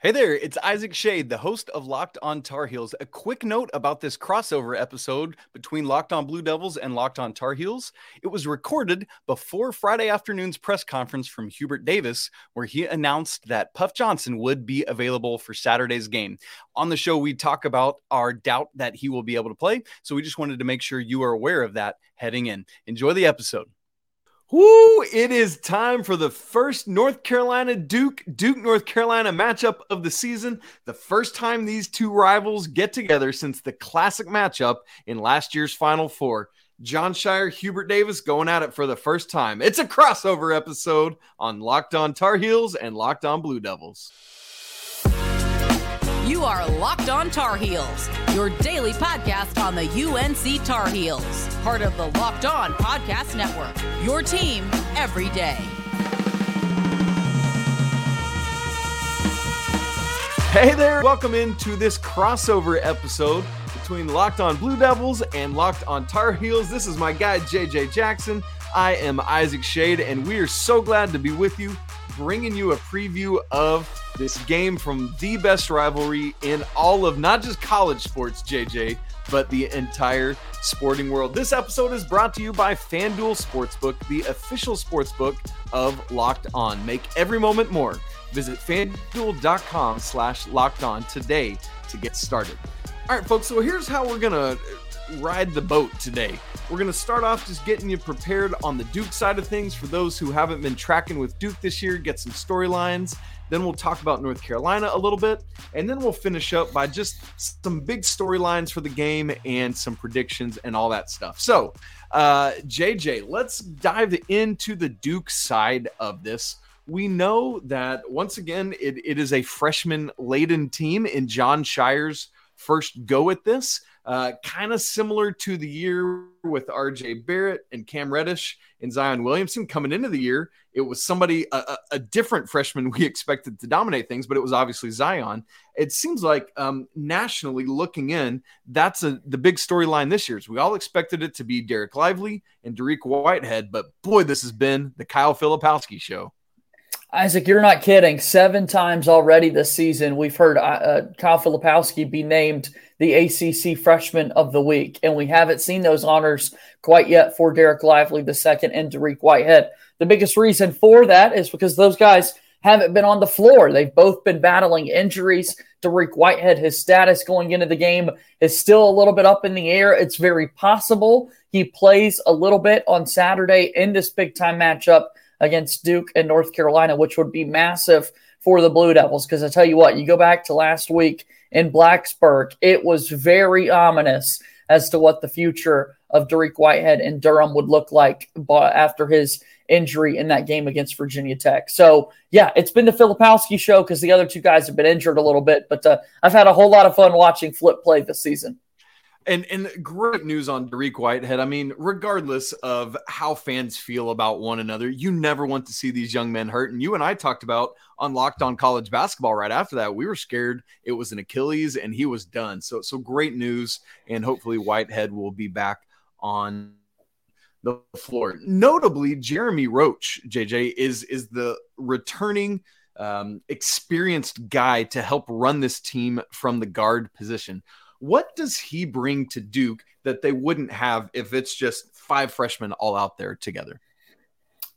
Hey there, it's Isaac Schade, the host of Locked On Tar Heels. A quick note about this crossover episode between Locked On Blue Devils and Locked On Tar Heels. It was recorded before Friday afternoon's press conference from Hubert Davis, where he announced that Puff Johnson would be available for Saturday's game. On the show, we talk about our doubt that he will be able to play. So we just wanted to make sure you are aware of that heading in. Enjoy the episode. Woo! It is time for the first North Carolina Duke Duke North Carolina matchup of the season. The first time these two rivals get together since the classic matchup in last year's Final Four. Jon Scheyer, Hubert Davis going at it for the first time. It's a crossover episode on Locked On Tar Heels and Locked On Blue Devils. You are Locked On Tar Heels, your daily podcast on the UNC Tar Heels, part of the Locked On Podcast Network. Your team every day. Hey there, welcome into this crossover episode between Locked On Blue Devils and Locked On Tar Heels. This is my guy, JJ Jackson. I am Isaac Schade, and we are so glad to be with you, bringing you a preview of this game from the best rivalry in all of not just college sports, JJ, but the entire sporting world. This episode is brought to you by FanDuel Sportsbook, the official sportsbook of Locked On. Make every moment more. Visit fanduel.com slash locked on today to get started. All right, folks, so here's how we're going to ride the boat today. We're going to start off just getting you prepared on the Duke side of things for those who haven't been tracking with Duke this year, get some storylines. Then we'll talk about North Carolina a little bit. And then we'll finish up by just some big storylines for the game and some predictions and all that stuff. So, uh, JJ, let's dive into the Duke side of this. We know that once again, it, it is a freshman laden team in Jon Scheyer's first go at this. Uh, kind of similar to the year with RJ Barrett and Cam Reddish and Zion Williamson coming into the year. It was somebody, a, a, different freshman we expected to dominate things, but it was obviously Zion. It seems like um, nationally looking in, that's a, the big storyline this year. Is we all expected it to be Dereck Lively and Dariq Whitehead, but boy, this has been the Kyle Filipowski show. Isaac, you're not kidding. Seven times already this season, we've heard uh, uh Kyle Filipowski be named the ACC Freshman of the Week, and we haven't seen those honors quite yet for Dereck Lively the second and Dariq Whitehead. The biggest reason for that is because those guys haven't been on the floor. They've both been battling injuries. Dariq Whitehead, his status going into the game is still a little bit up in the air. It's very possible he plays a little bit on Saturday in this big time matchup against Duke and North Carolina, which would be massive for the Blue Devils. Because I tell you what, you go back to last week in Blacksburg, it was very ominous as to what the future of Dariq Whitehead and Durham would look like after his injury in that game against Virginia Tech. So, yeah, it's been the Filipowski show because the other two guys have been injured a little bit, but uh, I've had a whole lot of fun watching Flip play this season. And and great news on Dariq Whitehead. I mean, regardless of how fans feel about one another, you never want to see these young men hurt. And you and I talked about on Locked On College Basketball right after that. We were scared it was an Achilles and he was done. So so great news, and hopefully Whitehead will be back on the floor. Notably, Jeremy Roach, JJ, is is the returning um, experienced guy to help run this team from the guard position. What does he bring to Duke that they wouldn't have if it's just five freshmen all out there together?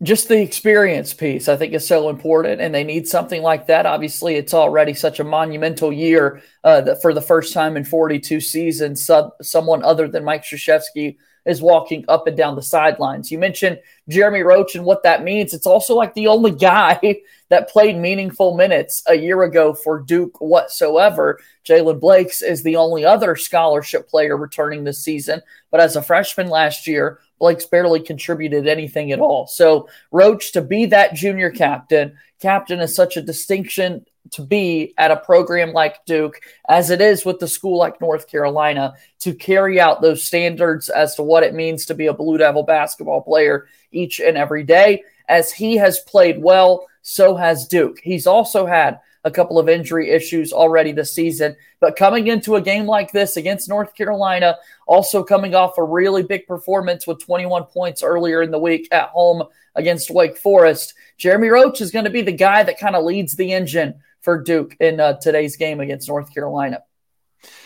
Just the experience piece, I think, is so important, and they need something like that. Obviously, it's already such a monumental year uh, that for the first time in 42 seasons, sub- someone other than Mike Krzyzewski is walking up and down the sidelines. You mentioned Jeremy Roach and what that means. It's also like the only guy that played meaningful minutes a year ago for Duke whatsoever. Jaylen Blakes is the only other scholarship player returning this season. But as a freshman last year, Blakes barely contributed anything at all. So, Roach to be that junior captain, captain is such a distinction to be at a program like Duke, as it is with the school like North Carolina, to carry out those standards as to what it means to be a Blue Devil basketball player each and every day. As he has played well, so has Duke. He's also had a couple of injury issues already this season. But coming into a game like this against North Carolina, also coming off a really big performance with 21 points earlier in the week at home against Wake Forest, Jeremy Roach is going to be the guy that kind of leads the engine for Duke in uh, today's game against North Carolina.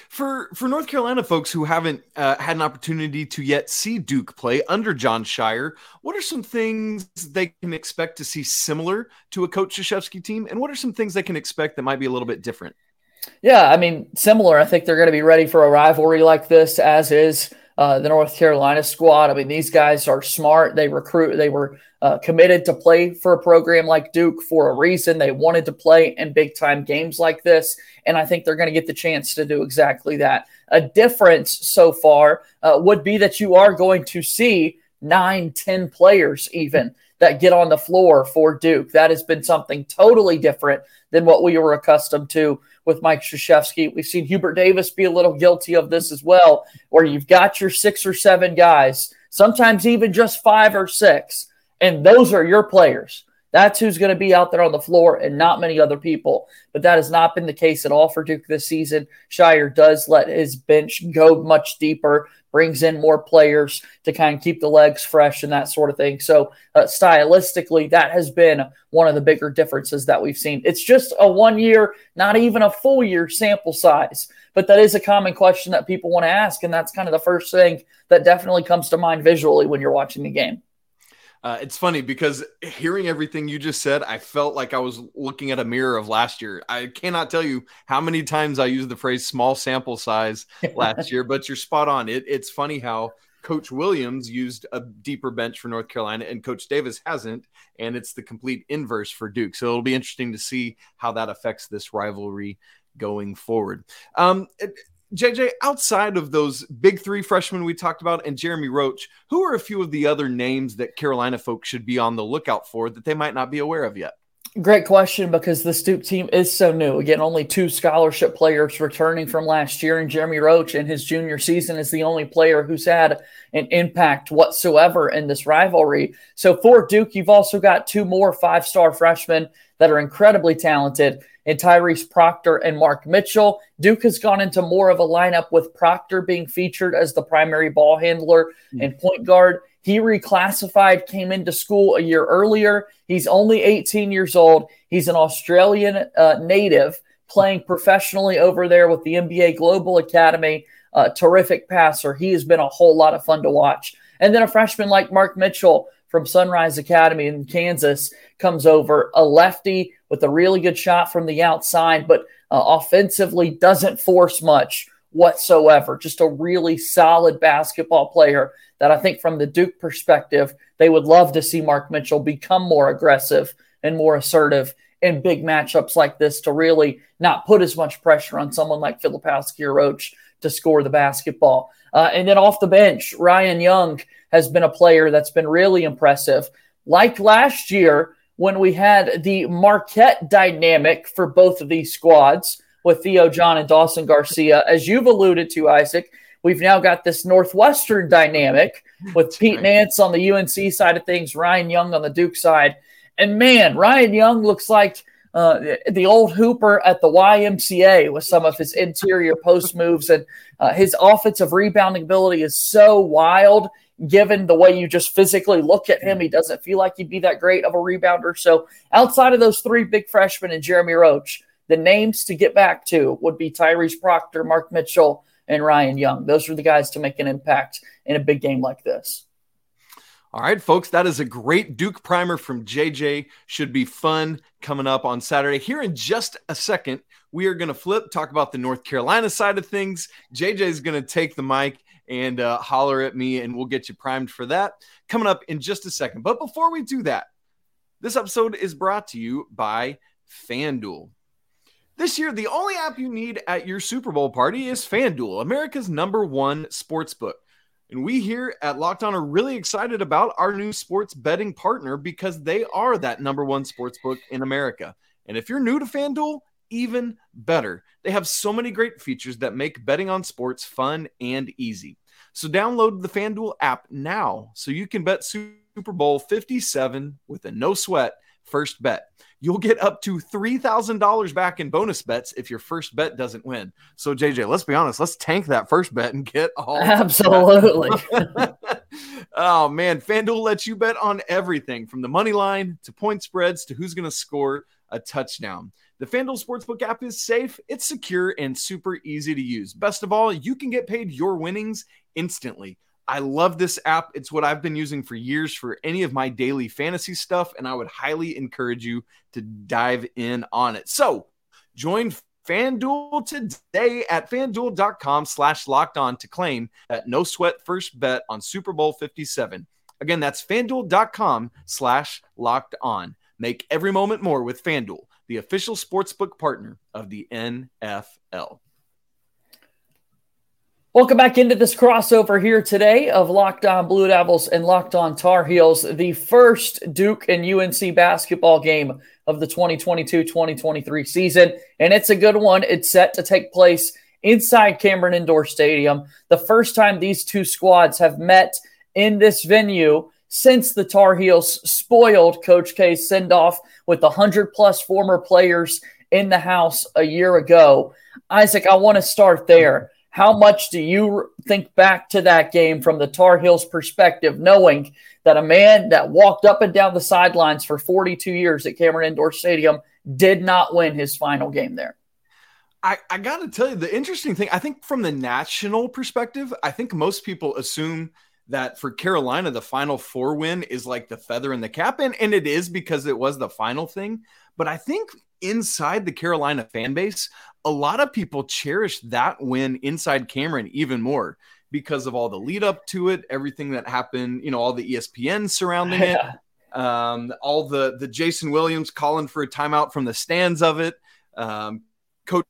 For for North Carolina folks who haven't uh, had an opportunity to yet see Duke play under Jon Scheyer, what are some things they can expect to see similar to a Coach Krzyzewski team, and what are some things they can expect that might be a little bit different? Yeah, I mean, similar. I think they're going to be ready for a rivalry like this, as is uh, the North Carolina squad. I mean, these guys are smart. They recruit. They were uh, committed to play for a program like Duke for a reason. They wanted to play in big time games like this, and I think they're going to get the chance to do exactly that. A difference so far uh, would be that you are going to see nine, ten players even that get on the floor for Duke. That has been something totally different than what we were accustomed to with Mike Krzyzewski. We've seen Hubert Davis be a little guilty of this as well, where you've got your six or seven guys, sometimes even just five or six, and those are your players. That's who's going to be out there on the floor and not many other people. But that has not been the case at all for Duke this season. Scheyer does let his bench go much deeper, brings in more players to kind of keep the legs fresh and that sort of thing. So, uh, stylistically, that has been one of the bigger differences that we've seen. It's just a one year, not even a full year sample size. But that is a common question that people want to ask. And that's kind of the first thing that definitely comes to mind visually when you're watching the game. Uh, it's funny because hearing everything you just said, I felt like I was looking at a mirror of last year. I cannot tell you how many times I used the phrase small sample size last year, but you're spot on. It, it's funny how Coach Williams used a deeper bench for North Carolina and Coach Davis hasn't, and it's the complete inverse for Duke. So it'll be interesting to see how that affects this rivalry going forward. Um, it, JJ, outside of those big three freshmen we talked about and Jeremy Roach, who are a few of the other names that Carolina folks should be on the lookout for that they might not be aware of yet? Great question because the Duke team is so new. Again, only two scholarship players returning from last year, and Jeremy Roach in his junior season is the only player who's had an impact whatsoever in this rivalry. So for Duke, you've also got two more five star freshmen that are incredibly talented and Tyrese Proctor and Mark Mitchell. Duke has gone into more of a lineup with Proctor being featured as the primary ball handler mm-hmm. and point guard. He reclassified, came into school a year earlier. He's only 18 years old. He's an Australian uh, native playing professionally over there with the NBA Global Academy. Uh, terrific passer. He has been a whole lot of fun to watch. And then a freshman like Mark Mitchell from Sunrise Academy in Kansas comes over, a lefty with a really good shot from the outside, but uh, offensively doesn't force much whatsoever. Just a really solid basketball player that I think, from the Duke perspective, they would love to see Mark Mitchell become more aggressive and more assertive in big matchups like this to really not put as much pressure on someone like Filipowski or Roach to score the basketball. Uh, and then off the bench, Ryan Young has been a player that's been really impressive. Like last year, when we had the Marquette dynamic for both of these squads with Theo John and Dawson Garcia. As you've alluded to, Isaac, we've now got this Northwestern dynamic with That's Pete right. Nance on the UNC side of things, Ryan Young on the Duke side. And man, Ryan Young looks like uh, the old Hooper at the YMCA with some of his interior post moves, and uh, his offensive rebounding ability is so wild given the way you just physically look at him, he doesn't feel like he'd be that great of a rebounder. So outside of those three big freshmen and Jeremy Roach, the names to get back to would be Tyrese Proctor, Mark Mitchell, and Ryan Young. Those are the guys to make an impact in a big game like this. All right, folks, that is a great Duke primer from JJ. Should be fun coming up on Saturday. Here in just a second, we are going to flip, talk about the North Carolina side of things. JJ is going to take the mic and uh, holler at me, and we'll get you primed for that coming up in just a second. But before we do that, this episode is brought to you by FanDuel. This year, the only app you need at your Super Bowl party is FanDuel, America's number one sports book. And we here at Locked On are really excited about our new sports betting partner because they are that number one sports book in America. And if you're new to FanDuel, even better. They have so many great features that make betting on sports fun and easy. So download the FanDuel app now so you can bet Super Bowl 57 with a no sweat first bet. You'll get up to $3,000 back in bonus bets if your first bet doesn't win. So, JJ, let's be honest, let's tank that first bet and get all. Absolutely. oh, man. FanDuel lets you bet on everything from the money line to point spreads to who's going to score a touchdown. The FanDuel Sportsbook app is safe, it's secure, and super easy to use. Best of all, you can get paid your winnings instantly. I love this app. It's what I've been using for years for any of my daily fantasy stuff, and I would highly encourage you to dive in on it. So join FanDuel today at fanduel.com slash locked on to claim that no sweat first bet on Super Bowl 57. Again, that's fanduel.com slash locked on. Make every moment more with FanDuel, the official sportsbook partner of the NFL. Welcome back into this crossover here today of Locked On Blue Devils and Locked On Tar Heels, the first Duke and UNC basketball game of the 2022 2023 season. And it's a good one. It's set to take place inside Cameron Indoor Stadium. The first time these two squads have met in this venue since the Tar Heels spoiled Coach K's send off with 100 plus former players in the house a year ago. Isaac, I want to start there. How much do you think back to that game from the Tar Heels perspective, knowing that a man that walked up and down the sidelines for 42 years at Cameron Indoor Stadium did not win his final game there? I, I got to tell you, the interesting thing, I think from the national perspective, I think most people assume that for Carolina, the final four win is like the feather in the cap. And, and it is because it was the final thing. But I think inside the Carolina fan base, a lot of people cherish that win inside Cameron even more because of all the lead up to it, everything that happened, you know, all the ESPN surrounding it, um, all the the Jason Williams calling for a timeout from the stands of it, um, Coach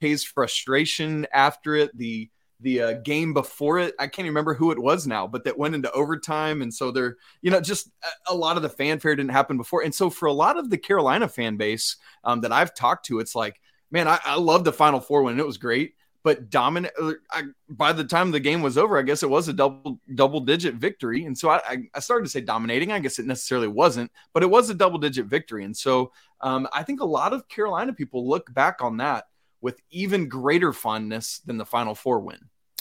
K's frustration after it, the the uh, game before it. I can't remember who it was now, but that went into overtime. And so there, you know, just a, lot of the fanfare didn't happen before. And so for a lot of the Carolina fan base um, that I've talked to, it's like, man, I, I love the Final Four win. It was great, but dominant. Uh, by the time the game was over, I guess it was a double double digit victory. And so I, I started to say dominating. I guess it necessarily wasn't, but it was a double digit victory. And so um, I think a lot of Carolina people look back on that with even greater fondness than the Final Four win.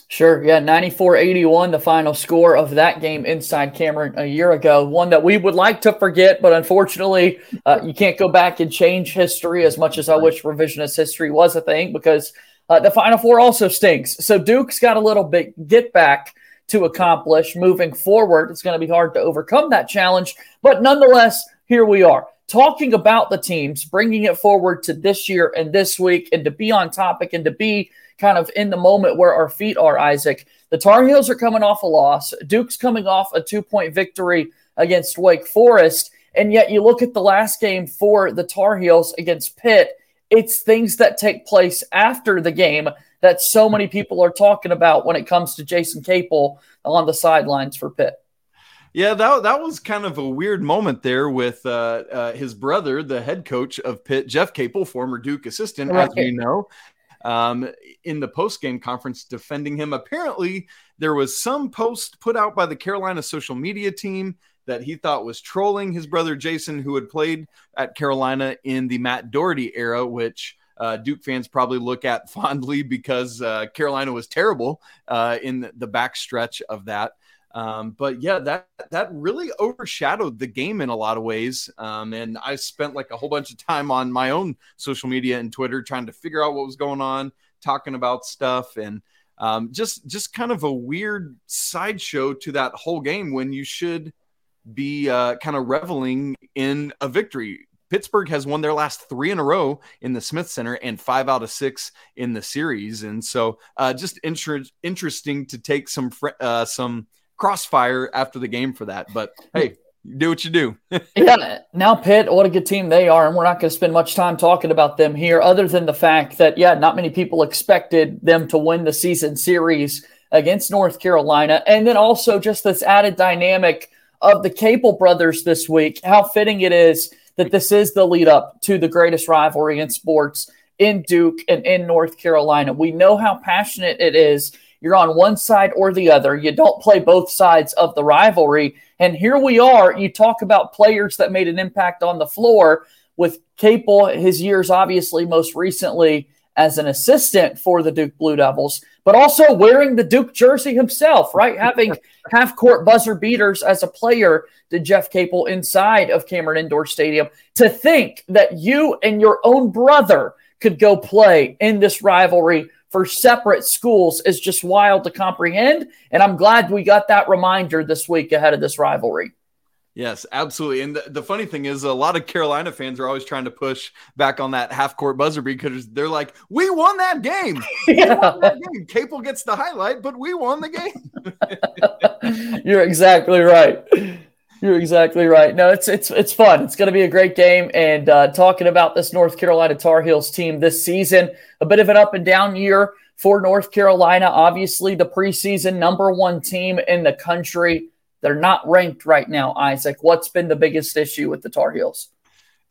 Sure. Yeah. 94 81, the final score of that game inside Cameron a year ago. One that we would like to forget, but unfortunately, uh, you can't go back and change history as much as I wish revisionist history was a thing because uh, the Final Four also stinks. So Duke's got a little bit get back to accomplish moving forward. It's going to be hard to overcome that challenge, but nonetheless, here we are talking about the teams, bringing it forward to this year and this week, and to be on topic and to be kind of in the moment where our feet are, Isaac. The Tar Heels are coming off a loss. Duke's coming off a two point victory against Wake Forest. And yet you look at the last game for the Tar Heels against Pitt, it's things that take place after the game that so many people are talking about when it comes to Jason Capel on the sidelines for Pitt. Yeah, that, that was kind of a weird moment there with uh, uh, his brother, the head coach of Pitt, Jeff Capel, former Duke assistant, right. as we know, um, in the post game conference defending him. Apparently, there was some post put out by the Carolina social media team that he thought was trolling his brother Jason, who had played at Carolina in the Matt Doherty era, which uh, Duke fans probably look at fondly because uh, Carolina was terrible uh, in the back stretch of that. Um, but yeah, that that really overshadowed the game in a lot of ways. Um, and I spent like a whole bunch of time on my own social media and Twitter trying to figure out what was going on, talking about stuff, and um, just just kind of a weird sideshow to that whole game when you should be uh, kind of reveling in a victory. Pittsburgh has won their last three in a row in the Smith Center and five out of six in the series, and so uh, just inter- interesting to take some fr- uh, some crossfire after the game for that. But hey, do what you do. yeah. Now, Pitt, what a good team they are. And we're not going to spend much time talking about them here, other than the fact that, yeah, not many people expected them to win the season series against North Carolina. And then also just this added dynamic of the Capel brothers this week. How fitting it is that this is the lead up to the greatest rivalry in sports in Duke and in North Carolina. We know how passionate it is you're on one side or the other. You don't play both sides of the rivalry. And here we are. You talk about players that made an impact on the floor with Capel, his years obviously most recently as an assistant for the Duke Blue Devils, but also wearing the Duke jersey himself, right? Having half court buzzer beaters as a player to Jeff Capel inside of Cameron Indoor Stadium. To think that you and your own brother could go play in this rivalry for separate schools is just wild to comprehend. And I'm glad we got that reminder this week ahead of this rivalry. Yes, absolutely. And the, the, funny thing is, a lot of Carolina fans are always trying to push back on that half court buzzer because they're like, we won that game. yeah. Won that game. Capel gets the highlight, but we won the game. You're exactly right. You're exactly right. No, it's it's it's fun. It's going to be a great game. And uh, talking about this North Carolina Tar Heels team this season, a bit of an up and down year for North Carolina. Obviously, the preseason number one team in the country they're not ranked right now, Isaac. What's been the biggest issue with the Tar Heels?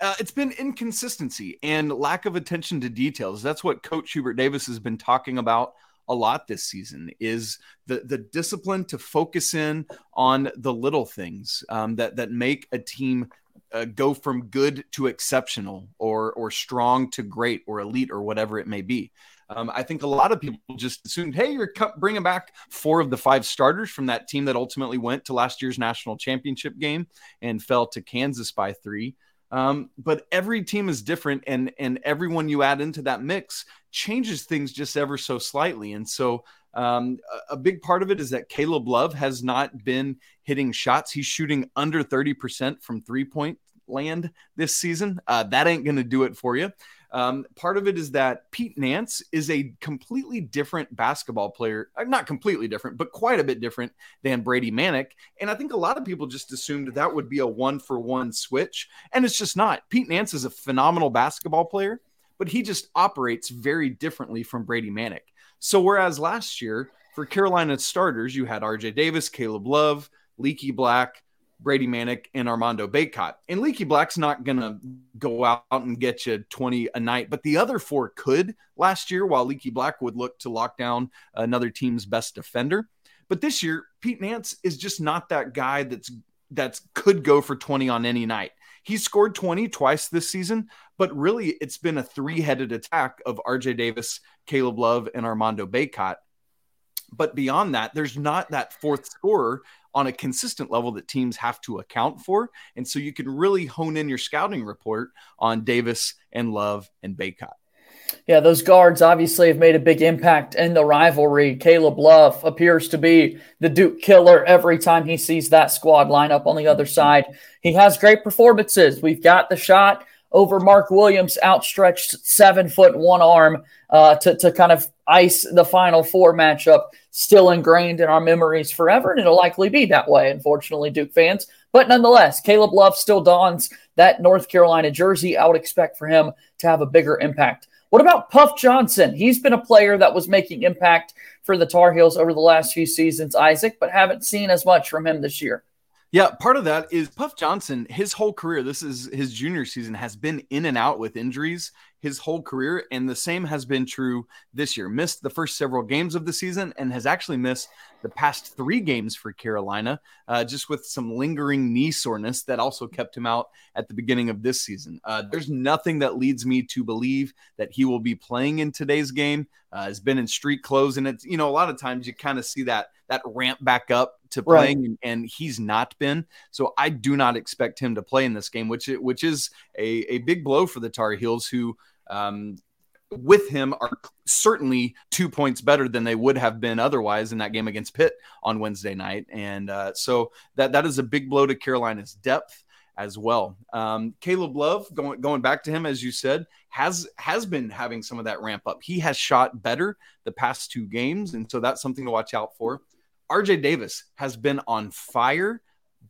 Uh, it's been inconsistency and lack of attention to details. That's what Coach Hubert Davis has been talking about a lot this season is the the discipline to focus in on the little things um, that that make a team uh, go from good to exceptional or or strong to great or elite or whatever it may be. Um, I think a lot of people just assumed, hey, you're bringing back four of the five starters from that team that ultimately went to last year's national championship game and fell to Kansas by three. Um, but every team is different, and and everyone you add into that mix changes things just ever so slightly. And so, um, a, big part of it is that Caleb Love has not been hitting shots. He's shooting under thirty percent from three point land this season. Uh, that ain't going to do it for you. Um, part of it is that Pete Nance is a completely different basketball player, uh, not completely different, but quite a bit different than Brady Manek. And I think a lot of people just assumed that would be a one for one switch. And it's just not. Pete Nance is a phenomenal basketball player, but he just operates very differently from Brady Manek. So, whereas last year for Carolina starters, you had RJ Davis, Caleb Love, Leaky Black, Brady Manek, and Armando Bacot. And Leaky Black's not to go out and get you 20 a night, but the other four could last year, while Leaky Black would look to lock down another team's best defender. But this year, Pete Nance is just not that guy that's that's could go for 20 on any night. He scored 20 twice this season, but really it's been a three-headed attack of RJ Davis, Caleb Love, and Armando Bacot. But beyond that, there's not that fourth scorer on a consistent level that teams have to account for. And so you can really hone in your scouting report on Davis and Love and Bacot. Yeah, those guards obviously have made a big impact in the rivalry. Caleb Love appears to be the Duke killer every time he sees that squad line up on the other side. He has great performances. We've got the shot over Mark Williams' outstretched seven foot one arm uh, to, to kind of ice the final four matchup, still ingrained in our memories forever. And it'll likely be that way, unfortunately, Duke fans. But nonetheless, Caleb Love still dons that North Carolina jersey. I would expect for him to have a bigger impact. What about Puff Johnson? He's been a player that was making impact for the Tar Heels over the last few seasons, Isaac, but haven't seen as much from him this year. Yeah, part of that is Puff Johnson, his whole career, this is his junior season, has been in and out with injuries his whole career. And the same has been true this year. Missed the first several games of the season and has actually missed the past three games for Carolina, uh, just with some lingering knee soreness that also kept him out at the beginning of this season. Uh, there's nothing that leads me to believe that he will be playing in today's game. Uh, has been in street clothes, and it's you know a lot of times you kind of see that that ramp back up to playing, right. and, he's not been. So I do not expect him to play in this game, which which is a, a big blow for the Tar Heels, who um, with him are certainly two points better than they would have been otherwise in that game against Pitt on Wednesday night. And uh, so that that is a big blow to Carolina's depth as well. Um, Caleb Love, going going back to him as you said, has has been having some of that ramp up. He has shot better the past two games, and so that's something to watch out for. RJ Davis has been on fire,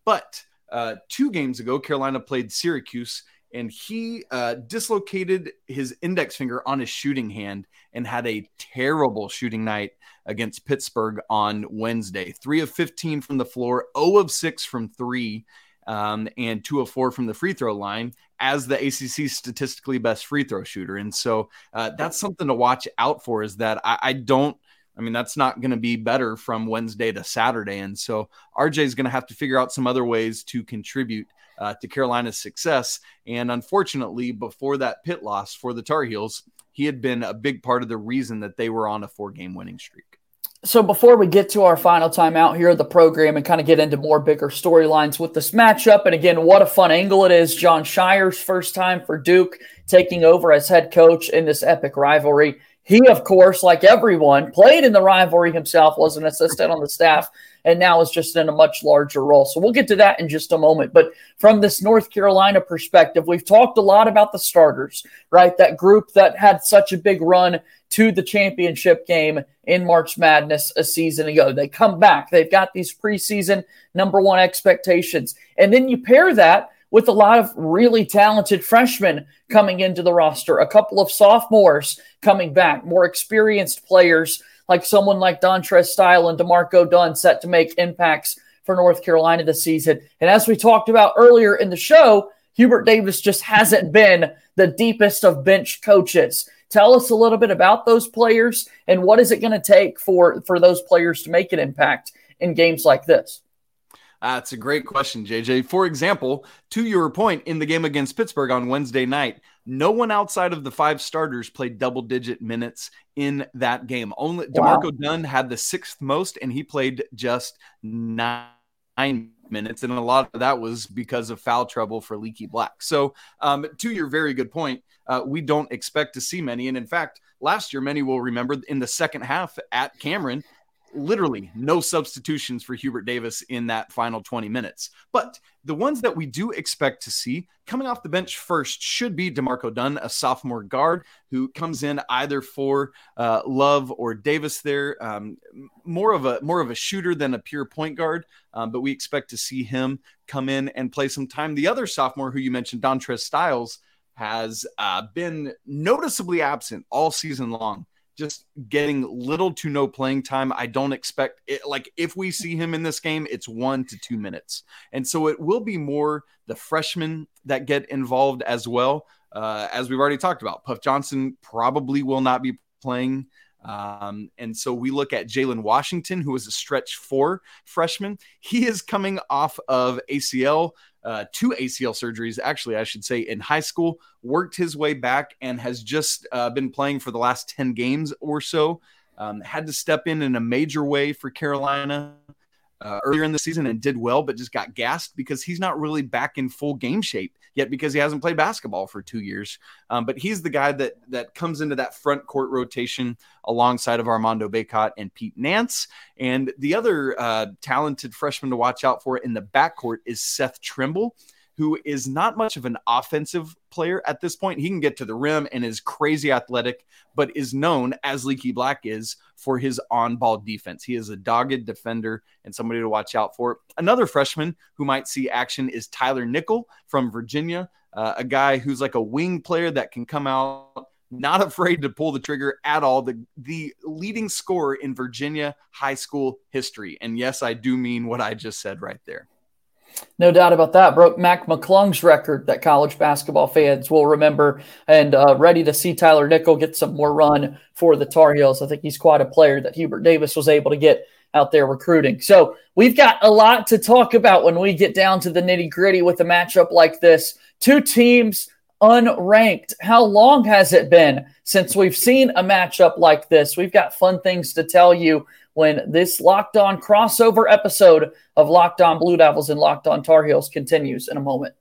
but uh, two games ago, Carolina played Syracuse and he uh, dislocated his index finger on his shooting hand and had a terrible shooting night against Pittsburgh on Wednesday. Three of 15 from the floor, 0 of 6 from three, um, and 2 of 4 from the free throw line as the ACC statistically best free throw shooter. And so uh, that's something to watch out for is that I, I don't. I mean, that's not going to be better from Wednesday to Saturday. And so RJ is going to have to figure out some other ways to contribute uh, to Carolina's success. And unfortunately, before that Pitt loss for the Tar Heels, he had been a big part of the reason that they were on a four game winning streak. So before we get to our final timeout here of the program and kind of get into more bigger storylines with this matchup, and again, what a fun angle it is. Jon Scheyer's first time for Duke taking over as head coach in this epic rivalry. He, of course, like everyone, played in the rivalry himself, was an assistant on the staff, and now is just in a much larger role. So we'll get to that in just a moment. But from this North Carolina perspective, we've talked a lot about the starters, right? That group that had such a big run to the championship game in March Madness a season ago. They come back. They've got these preseason number one expectations. And then you pair that with a lot of really talented freshmen coming into the roster, a couple of sophomores coming back, more experienced players like someone like Dontrez Styles and D'Marco Dunn set to make impacts for North Carolina this season. And as we talked about earlier in the show, Hubert Davis just hasn't been the deepest of bench coaches. Tell us a little bit about those players and what is it going to take for for those players to make an impact in games like this? That's a great question, JJ. For example, to your point, in the game against Pittsburgh on Wednesday night, no one outside of the five starters played double digit minutes in that game. Only wow. D'Marco Dunn had the sixth most, and he played just nine minutes, and a lot of that was because of foul trouble for Leaky Black. So, um, to your very good point, uh, we don't expect to see many. And in fact, last year, many will remember in the second half at Cameron, literally no substitutions for Hubert Davis in that final 20 minutes. But the ones that we do expect to see coming off the bench first should be D'Marco Dunn, a sophomore guard who comes in either for uh, Love or Davis. There, um, more of a more of a shooter than a pure point guard, um, but we expect to see him come in and play some time. The other sophomore who you mentioned, Dontrez Styles, has uh, been noticeably absent all season long just getting little to no playing time. I don't expect it. Like, if we see him in this game, it's one to two minutes. And so it will be more the freshmen that get involved as well. Uh, as we've already talked about, Puff Johnson probably will not be playing. Um, and so we look at Jalen Washington, who is a stretch four freshman. He is coming off of ACL uh, two ACL surgeries, actually, I should say, in high school, worked his way back and has just uh, been playing for the last 10 games or so. Um, had to step in in a major way for Carolina uh, earlier in the season and did well, but just got gassed because he's not really back in full game shape yet because he hasn't played basketball for two years. Um, but he's the guy that that comes into that front court rotation alongside of Armando Bacot and Pete Nance. And the other uh, talented freshman to watch out for in the backcourt is Seth Trimble who is not much of an offensive player at this point. He can get to the rim and is crazy athletic, but is known as Leaky Black is for his on ball defense. He is a dogged defender and somebody to watch out for. Another freshman who might see action is Tyler Nickel from Virginia, uh, a guy who's like a wing player that can come out not afraid to pull the trigger at all. The the leading scorer in Virginia high school history. And yes, I do mean what I just said right there. No doubt about that. Broke Mac McClung's record that college basketball fans will remember, and uh, ready to see Tyler Nickel get some more run for the Tar Heels. I think he's quite a player that Hubert Davis was able to get out there recruiting. So we've got a lot to talk about when we get down to the nitty gritty with a matchup like this. Two teams unranked. How long has it been since we've seen a matchup like this? We've got fun things to tell you when this Locked On crossover episode of Locked On Blue Devils and Locked On Tar Heels continues in a moment.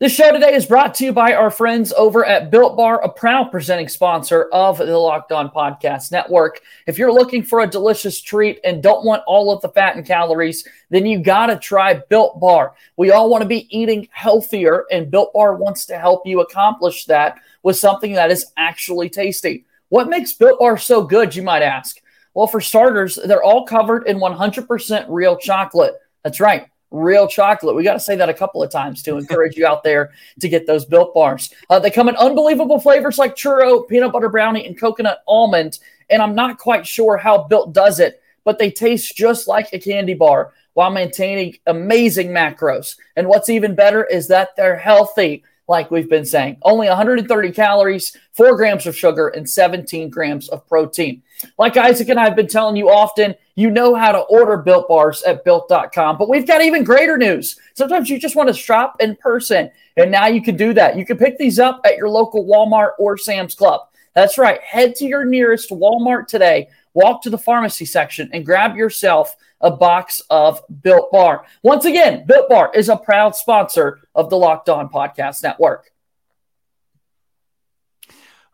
This show today is brought to you by our friends over at Built Bar, a proud presenting sponsor of the Locked On Podcast Network. If you're looking for a delicious treat and don't want all of the fat and calories, then you got to try Built Bar. We all want to be eating healthier, and Built Bar wants to help you accomplish that with something that is actually tasty. What makes Built Bar so good, you might ask? Well, for starters, they're all covered in 100% real chocolate. That's right, real chocolate. We got to say that a couple of times to encourage you out there to get those built bars. Uh, they come in unbelievable flavors like churro, peanut butter brownie, and coconut almond. And I'm not quite sure how Built does it, but they taste just like a candy bar while maintaining amazing macros. And what's even better is that they're healthy like we've been saying. Only 130 calories, four grams of sugar, and 17 grams of protein. Like Isaac and I have been telling you often, you know how to order built bars at built.com, but we've got even greater news. Sometimes you just want to shop in person, and now you can do that. You can pick these up at your local Walmart or Sam's Club. That's right. Head to your nearest Walmart today, walk to the pharmacy section, and grab yourself a box of Built Bar. Once again, Built Bar is a proud sponsor of the Locked On Podcast Network.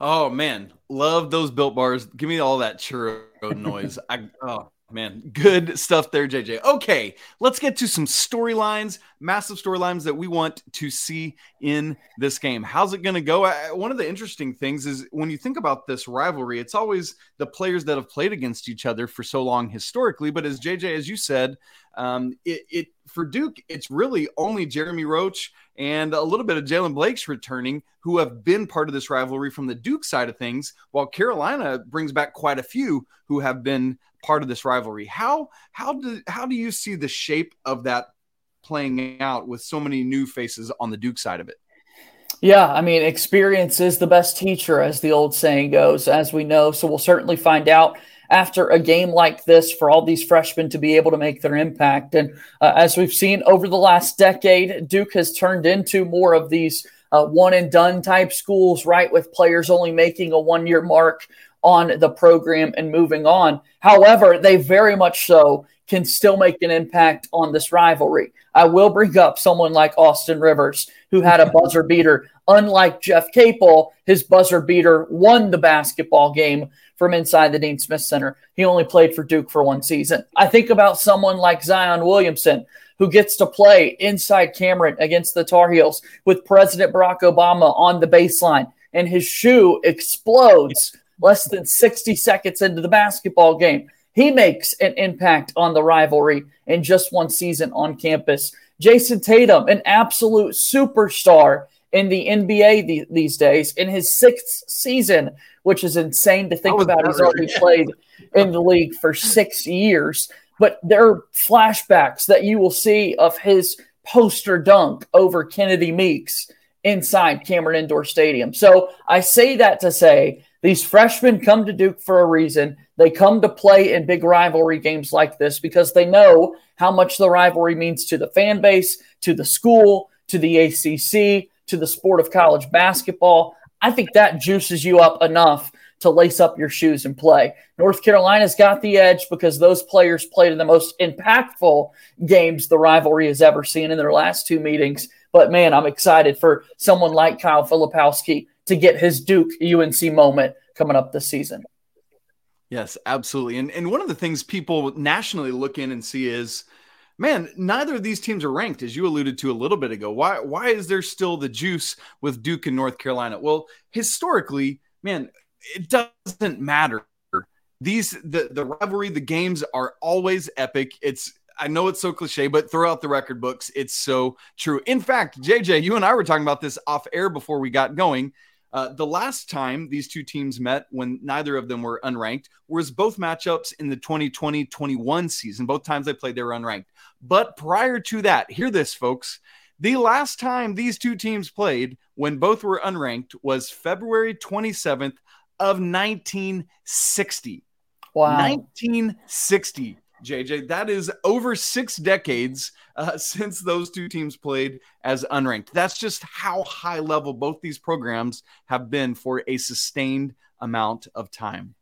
Oh man, love those Built Bars. Give me all that churro noise. I oh man, good stuff there, JJ. Okay, let's get to some storylines, massive storylines that we want to see in this game. How's it going to go? I, one of the interesting things is when you think about this rivalry, it's always the players that have played against each other for so long historically. But as JJ, as you said, um, it, it for Duke, it's really only Jeremy Roach and a little bit of Jaylen Blakes returning, who have been part of this rivalry from the Duke side of things, while Carolina brings back quite a few who have been part of this rivalry. How how do how do you see the shape of that playing out with so many new faces on the Duke side of it? Yeah, I mean, experience is the best teacher, as the old saying goes, as we know. So we'll certainly find out after a game like this for all these freshmen to be able to make their impact. And uh, as we've seen over the last decade, Duke has turned into more of these uh, one and done type schools, right? With players only making a one year mark on the program and moving on. However, they very much so can still make an impact on this rivalry. I will bring up someone like Austin Rivers, who had a buzzer beater. Unlike Jeff Capel, his buzzer beater won the basketball game from inside the Dean Smith Center. He only played for Duke for one season. I think about someone like Zion Williamson, who gets to play inside Cameron against the Tar Heels with President Barack Obama on the baseline, and his shoe explodes less than 60 seconds into the basketball game. He makes an impact on the rivalry in just one season on campus. Jayson Tatum, an absolute superstar in the NBA these days, in his sixth season, which is insane to think about. He's already played in the league for six years. But there are flashbacks that you will see of his poster dunk over Kennedy Meeks inside Cameron Indoor Stadium. So I say that to say these freshmen come to Duke for a reason. They come to play in big rivalry games like this because they know how much the rivalry means to the fan base, to the school, to the ACC, to the sport of college basketball. I think that juices you up enough to lace up your shoes and play. North Carolina's got the edge because those players played in the most impactful games the rivalry has ever seen in their last two meetings. But man, I'm excited for someone like Kyle Filipowski to get his Duke UNC moment coming up this season. Yes, absolutely. And and one of the things people nationally look in and see is man, neither of these teams are ranked, as you alluded to a little bit ago. Why why is there still the juice with Duke and North Carolina? Well, historically, man, it doesn't matter. These the the rivalry, the games are always epic. It's I know it's so cliche, but throughout the record books, it's so true. In fact, JJ, you and I were talking about this off air before we got going. Uh, the last time these two teams met, when neither of them were unranked, was both matchups in the 2020 21 season. Both times they played, they were unranked. But prior to that, hear this, folks. The last time these two teams played, when both were unranked, was February 27th of 1960. Wow. 1960. JJ. That is over six decades uh, since those two teams played as unranked. That's just how high level both these programs have been for a sustained amount of time.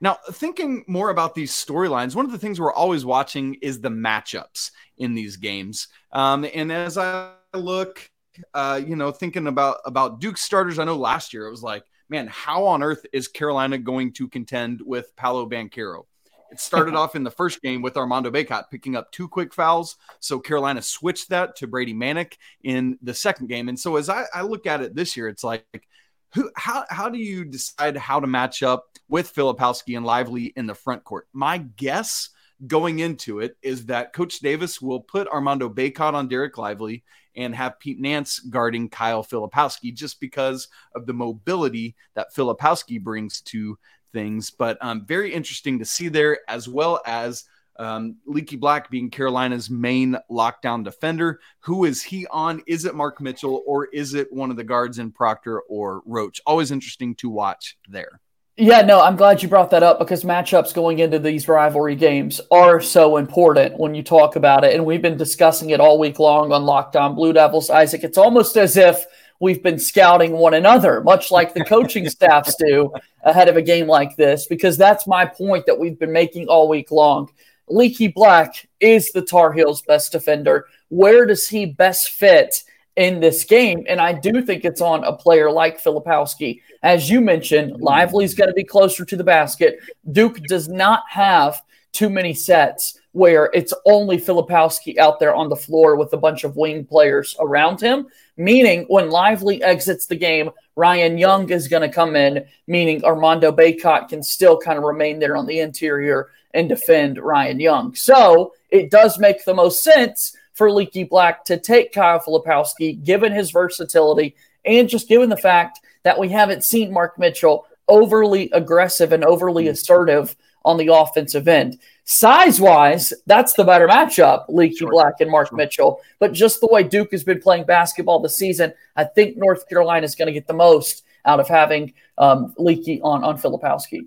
Now, thinking more about these storylines, one of the things we're always watching is the matchups in these games. Um, and as I look, uh, you know, thinking about about Duke starters, I know last year it was like, man, how on earth is Carolina going to contend with Paolo Banchero? It started off in the first game with Armando Bacot picking up two quick fouls. So Carolina switched that to Brady Manek in the second game. And so as I, I look at it this year, it's like, who, how, how do you decide how to match up with Filipowski and Lively in the front court? My guess going into it is that Coach Davis will put Armando Bacot on Dereck Lively and have Pete Nance guarding Kyle Filipowski just because of the mobility that Filipowski brings to things. But um, very interesting to see there, as well as Um, Leaky Black being Carolina's main lockdown defender. Who is he on? Is it Mark Mitchell or is it one of the guards in Proctor or Roach? Always interesting to watch there. Yeah, no, I'm glad you brought that up because matchups going into these rivalry games are so important when you talk about it. And we've been discussing it all week long on Locked On Blue Devils. Isaac, it's almost as if we've been scouting one another, much like the coaching staffs do ahead of a game like this, because that's my point that we've been making all week long. Leaky Black is the Tar Heels' best defender. Where does he best fit in this game? And I do think it's on a player like Filipowski. As you mentioned, Lively's going to be closer to the basket. Duke does not have too many sets where it's only Filipowski out there on the floor with a bunch of wing players around him. Meaning, when Lively exits the game, Ryan Young is going to come in, meaning Armando Bacot can still kind of remain there on the interior and defend Ryan Young. So it does make the most sense for Leaky Black to take Kyle Filipowski, given his versatility and just given the fact that we haven't seen Mark Mitchell overly aggressive and overly assertive on the offensive end. Size wise, that's the better matchup, Leaky sure. Black and Mark sure. Mitchell. But just the way Duke has been playing basketball this season, I think North Carolina is going to get the most out of having um, Leaky on, on Filipowski.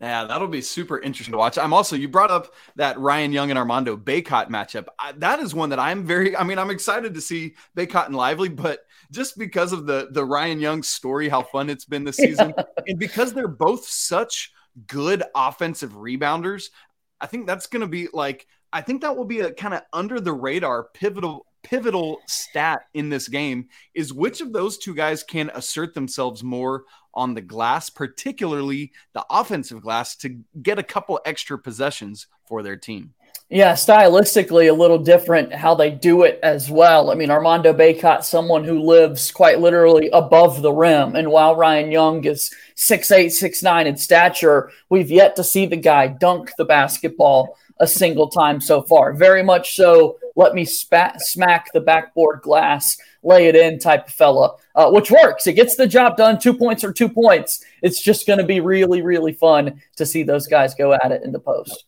Yeah, that'll be super interesting to watch. I'm also, you brought up that Ryan Young and Armando Bacot matchup. I, that is one that I'm very, I mean, I'm excited to see Bacot and Lively, but just because of the the Ryan Young story, how fun it's been this season, yeah. and because they're both such good offensive rebounders, I think that's going to be like I think that will be a kind of under the radar pivotal pivotal stat in this game is which of those two guys can assert themselves more on the glass, particularly the offensive glass, to get a couple extra possessions for their team. Yeah, stylistically a little different how they do it as well. I mean, Armando Bacot, someone who lives quite literally above the rim. And while Ryan Young is six eight, six nine in stature, we've yet to see the guy dunk the basketball a single time so far. Very much so, let me spat, smack the backboard glass, lay it in type of fella, uh, which works. It gets the job done. Two points or two points. It's just going to be really, really fun to see those guys go at it in the post.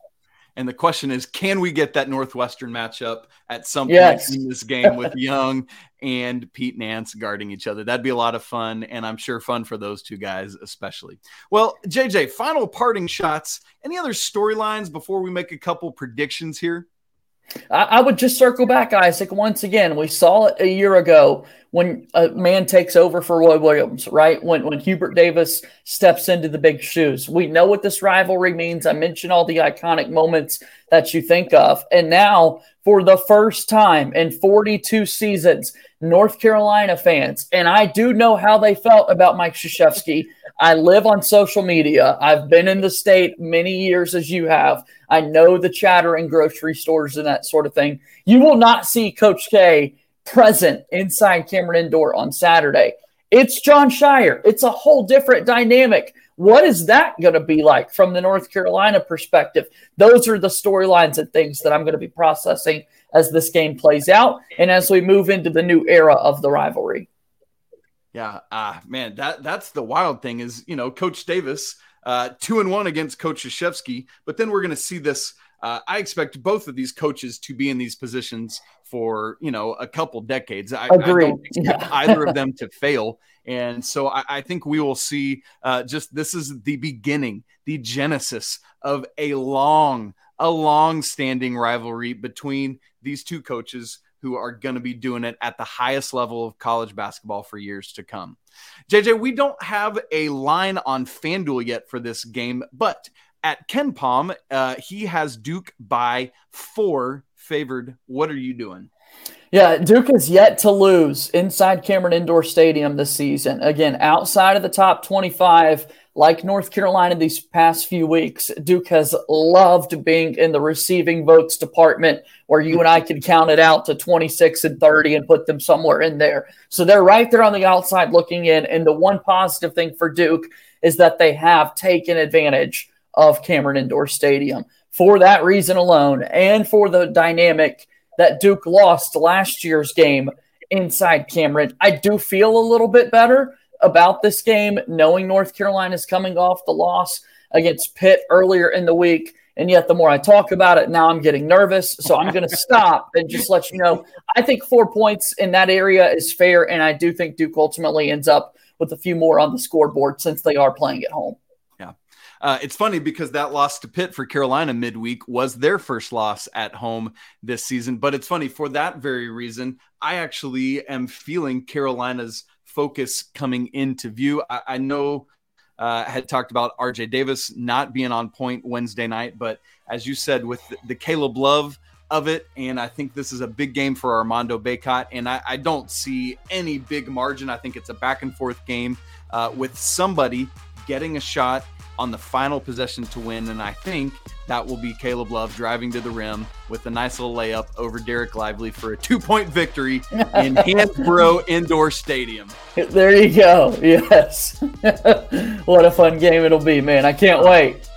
And the question is, can we get that Northwestern matchup at some point in this game with Young and Pete Nance guarding each other? That'd be a lot of fun, and I'm sure fun for those two guys especially. Well, JJ, final parting shots. Any other storylines before we make a couple predictions here? I, would just circle back, Isaac. Once again, we saw it a year ago when a man takes over for Roy Williams, right? When when Hubert Davis steps into the big shoes. We know what this rivalry means. I mentioned all the iconic moments that you think of. And now, for the first time in 42 seasons, North Carolina fans, and I do know how they felt about Mike Krzyzewski. I live on social media. I've been in the state many years as you have. I know the chatter in grocery stores and that sort of thing. You will not see Coach K present inside Cameron Indoor on Saturday. It's Jon Scheyer. It's a whole different dynamic. What is that going to be like from the North Carolina perspective? Those are the storylines and things that I'm going to be processing as this game plays out and as we move into the new era of the rivalry. Yeah, uh, man, that that's the wild thing is you know Coach Davis uh, two and one against Coach Krzyzewski, but then we're going to see this. Uh, I expect both of these coaches to be in these positions for you know a couple decades. I, I don't expect yeah. either of them to fail, and so I, I think we will see. Uh, just this is the beginning, the genesis of a long, a long-standing rivalry between these two coaches who are going to be doing it at the highest level of college basketball for years to come. JJ, we don't have a line on FanDuel yet for this game, but at KenPom, uh, he has Duke by four favored. What are you doing? Yeah, Duke has yet to lose inside Cameron Indoor Stadium this season. Again, outside of the top 25, like North Carolina these past few weeks, Duke has loved being in the receiving votes department where you and I can count it out to 26 and 30 and put them somewhere in there. So they're right there on the outside looking in. And the one positive thing for Duke is that they have taken advantage of Cameron Indoor Stadium. For that reason alone, and for the dynamic that Duke lost last year's game inside Cameron, I do feel a little bit better about this game, knowing North Carolina is coming off the loss against Pitt earlier in the week And yet, the more I talk about it, now I'm getting nervous. So I'm going to stop and just let you know I think four points in that area is fair. And I do think Duke ultimately ends up with a few more on the scoreboard since they are playing at home. Yeah. Uh, it's funny because that loss to Pitt for Carolina midweek was their first loss at home this season. But it's funny for that very reason. I actually am feeling Carolina's focus coming into view. I, I know uh, had talked about RJ Davis not being on point Wednesday night, but as you said, with the, the Caleb Love of it, and I think this is a big game for Armando Bacot, and I, I don't see any big margin. I think it's a back and forth game uh, with somebody getting a shot on the final possession to win. And I think that will be Caleb Love driving to the rim with a nice little layup over Dereck Lively for a two point victory in Hansbrough Indoor Stadium. There you go. Yes. what a fun game it'll be, man. I can't wait.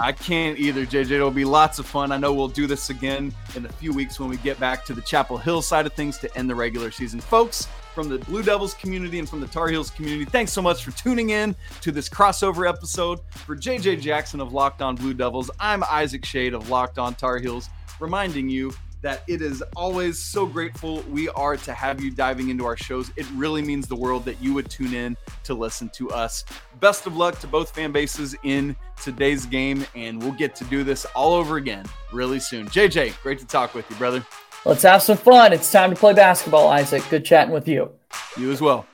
I can't either, JJ. It'll be lots of fun. I know we'll do this again in a few weeks when we get back to the Chapel Hill side of things to end the regular season. Folks, from the Blue Devils community and from the Tar Heels community. Thanks so much for tuning in to this crossover episode. For JJ Jackson of Locked On Blue Devils, I'm Isaac Schade of Locked On Tar Heels, reminding you that it is always so grateful we are to have you diving into our shows. It really means the world that you would tune in to listen to us. Best of luck to both fan bases in today's game, and we'll get to do this all over again really soon. JJ, great to talk with you, brother. Let's have some fun. It's time to play basketball, Isaac. Good chatting with you. You as well.